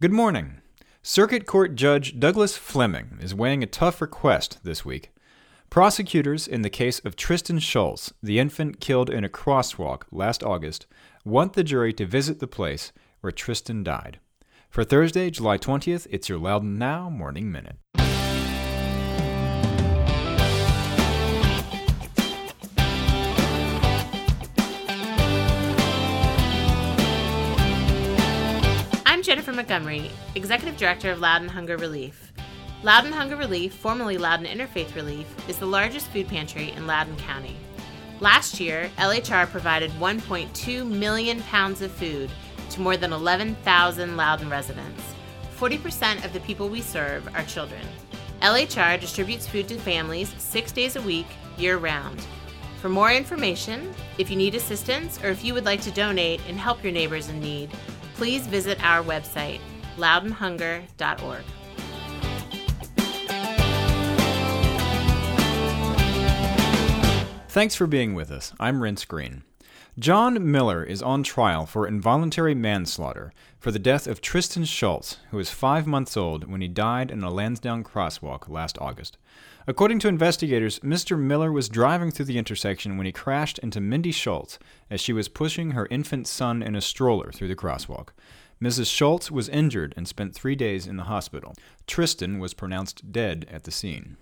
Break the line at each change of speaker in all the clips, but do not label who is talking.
Good morning. Circuit Court Judge Douglas Fleming is weighing a tough request this week. Prosecutors in the case of Tristan Schultz, the infant killed in a crosswalk last August, want the jury to visit the place where Tristan died. For Thursday, July 20th, it's your Loudoun Now Morning Minute.
Montgomery, Executive Director of Loudoun Hunger Relief. Loudoun Hunger Relief, formerly Loudoun Interfaith Relief, is the largest food pantry in Loudoun County. Last year, LHR provided 1.2 million pounds of food to more than 11,000 Loudoun residents. 40% of the people we serve are children. LHR distributes food to families six days a week, year round. For more information, if you need assistance, or if you would like to donate and help your neighbors in need, please visit our website, loudounhunger.org.
Thanks for being with us. I'm Renss Greene. John Miller is on trial for involuntary manslaughter for the death of Tristan Schultz, who was five months old when he died in a Lansdowne crosswalk last August. According to investigators, Mr. Miller was driving through the intersection when he crashed into Mindy Schultz as she was pushing her infant son in a stroller through the crosswalk. Mrs. Schultz was injured and spent three days in the hospital. Tristan was pronounced dead at the scene.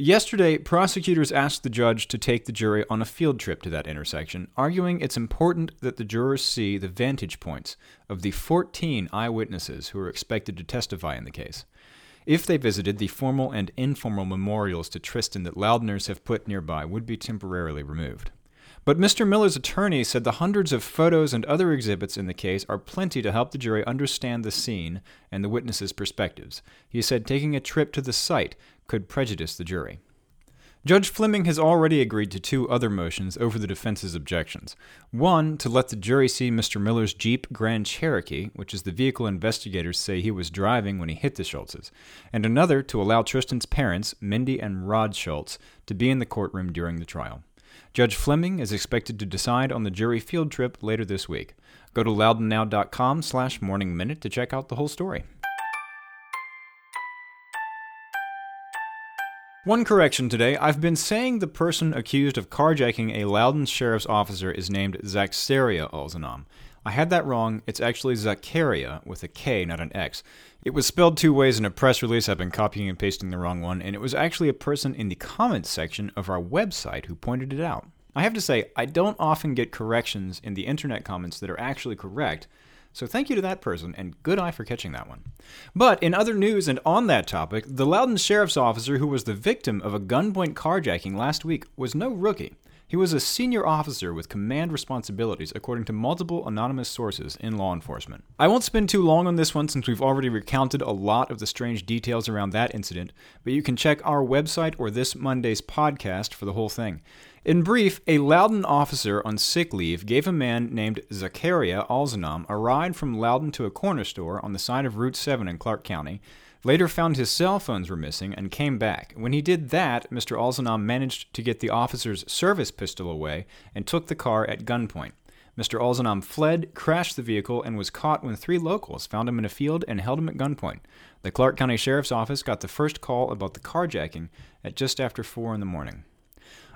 Yesterday, prosecutors asked the judge to take the jury on a field trip to that intersection, arguing it's important that the jurors see the vantage points of the 14 eyewitnesses who are expected to testify in the case. If they visited, the formal and informal memorials to Tristan that Loudouners have put nearby would be temporarily removed. But Mr. Miller's attorney said the hundreds of photos and other exhibits in the case are plenty to help the jury understand the scene and the witnesses' perspectives. He said taking a trip to the site could prejudice the jury. Judge Fleming has already agreed to two other motions over the defense's objections. One, to let the jury see Mr. Miller's Jeep Grand Cherokee, which is the vehicle investigators say he was driving when he hit the Schultzes, and another to allow Tristan's parents, Mindy and Rod Schultz, to be in the courtroom during the trial. Judge Fleming is expected to decide on the jury field trip later this week. Go to loudounnow.com slash morning minute to check out the whole story. One correction today. I've been saying the person accused of carjacking a Loudoun sheriff's officer is named Zacharia Alzanam. I had that wrong. It's actually Zacharia with a K, not an X. It was spelled two ways in a press release. I've been copying and pasting the wrong one, and it was actually a person in the comments section of our website who pointed it out. I have to say, I don't often get corrections in the internet comments that are actually correct, so thank you to that person, and good eye for catching that one. But in other news and on that topic, the Loudoun sheriff's officer who was the victim of a gunpoint carjacking last week was no rookie. He was a senior officer with command responsibilities, according to multiple anonymous sources in law enforcement. I won't spend too long on this one since we've already recounted a lot of the strange details around that incident, but you can check our website or this Monday's podcast for the whole thing. In brief, a Loudoun officer on sick leave gave a man named Zacharia Alzanam a ride from Loudoun to a corner store on the side of Route 7 in Clarke County, later found his cell phones were missing, and came back. When he did that, Mr. Alzanam managed to get the officer's service pistol away and took the car at gunpoint. Mr. Alzanam fled, crashed the vehicle, and was caught when three locals found him in a field and held him at gunpoint. The Clarke County Sheriff's Office got the first call about the carjacking at just after 4 in the morning.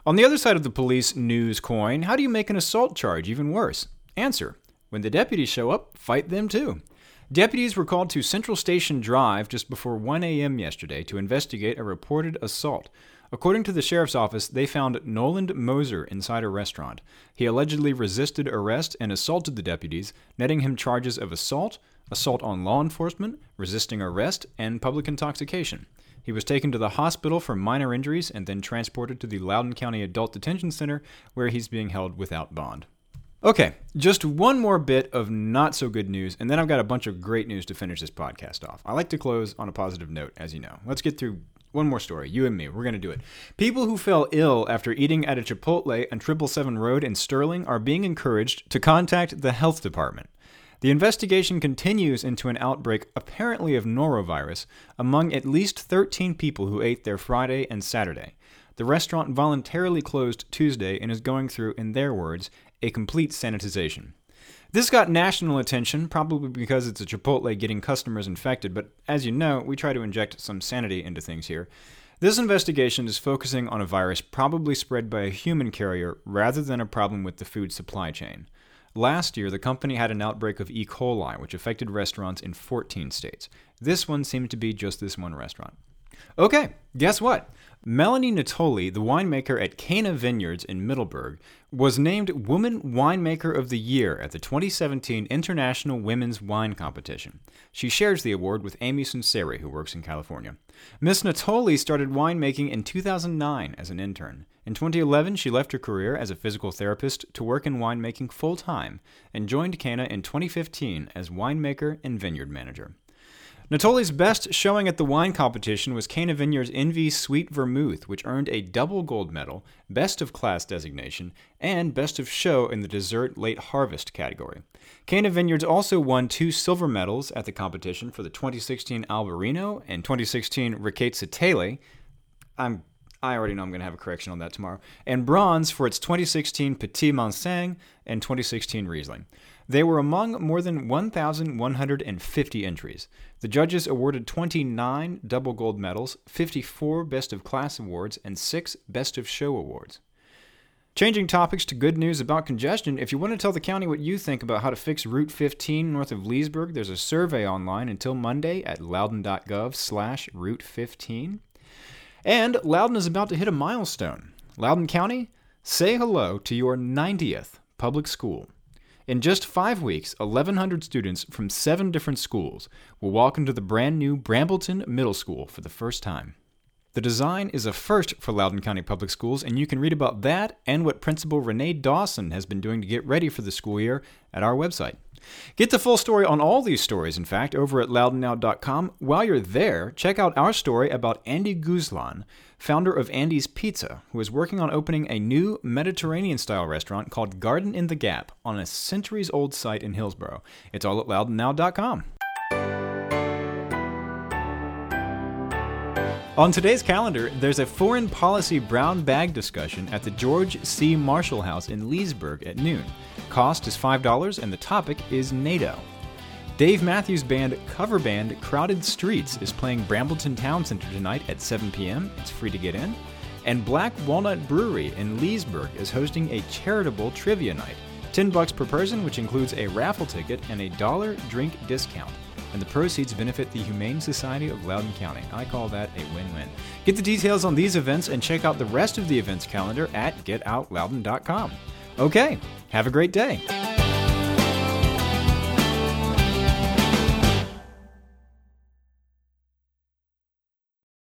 On the other side of the police news coin, how do you make an assault charge even worse? Answer When the deputies show up, fight them too. Deputies were called to Central Station Drive just before 1 a.m. yesterday to investigate a reported assault. According to the sheriff's office, they found Noland Moser inside a restaurant. He allegedly resisted arrest and assaulted the deputies, netting him charges of assault, assault on law enforcement, resisting arrest, and public intoxication. He was taken to the hospital for minor injuries and then transported to the Loudoun County Adult Detention Center, where he's being held without bond. Okay, just one more bit of not so good news, and then I've got a bunch of great news to finish this podcast off. I like to close on a positive note, as you know. Let's get through one more story. You and me, we're going to do it. People who fell ill after eating at a Chipotle on 777 Road in Sterling are being encouraged to contact the health department. The investigation continues into an outbreak, apparently of norovirus, among at least 13 people who ate there Friday and Saturday. The restaurant voluntarily closed Tuesday and is going through, in their words, a complete sanitization. This got national attention, probably because it's a Chipotle getting customers infected, but as you know, we try to inject some sanity into things here. This investigation is focusing on a virus probably spread by a human carrier rather than a problem with the food supply chain. Last year, the company had an outbreak of E. coli, which affected restaurants in 14 states. This one seemed to be just this one restaurant. Okay, guess what? Melanie Natoli, the winemaker at Cana Vineyards in Middleburg, was named Woman Winemaker of the Year at the 2017 International Women's Wine Competition. She shares the award with Amy Sunseri, who works in California. Miss Natoli started winemaking in 2009 as an intern. In 2011, she left her career as a physical therapist to work in winemaking full time and joined Cana in 2015 as winemaker and vineyard manager. Natoli's best showing at the wine competition was Cana Vineyards Envy Sweet Vermouth, which earned a double gold medal, Best of Class designation, and Best of Show in the Dessert Late Harvest category. Cana Vineyards also won two silver medals at the competition for the 2016 Albarino and 2016 Ricchezza Tele. I'm I already know I'm going to have a correction on that tomorrow. And bronze for its 2016 Petit Manseng and 2016 Riesling. They were among more than 1,150 entries. The judges awarded 29 double gold medals, 54 Best of Class awards, and 6 Best of Show awards. Changing topics to good news about congestion, if you want to tell the county what you think about how to fix Route 15 north of Leesburg, there's a survey online until Monday at loudoun.gov slash Route 15. And Loudoun is about to hit a milestone. Loudoun County, say hello to your 90th public school. In just five weeks, 1,100 students from seven different schools will walk into the brand new Brambleton Middle School for the first time. The design is a first for Loudoun County Public Schools, and you can read about that and what Principal Renee Dawson has been doing to get ready for the school year at our website. Get the full story on all these stories, in fact, over at loudounnow.com. While you're there, check out our story about Andy Guzlan, founder of Andy's Pizza, who is working on opening a new Mediterranean style restaurant called Garden in the Gap on a centuries old site in Hillsboro. It's all at loudounnow.com. On today's calendar, there's a foreign policy brown bag discussion at the George C. Marshall House in Leesburg at noon. Cost is $5 and the topic is NATO. Dave Matthews Band cover band Crowded Streets is playing Brambleton Town Center tonight at 7 p.m. It's free to get in. And Black Walnut Brewery in Leesburg is hosting a charitable trivia night. 10 bucks per person, which includes a raffle ticket and a dollar drink discount and the proceeds benefit the Humane Society of Loudoun County. I call that a win win. Get the details on these events and check out the rest of the events calendar at getoutloudoun.com. Okay, have a great day.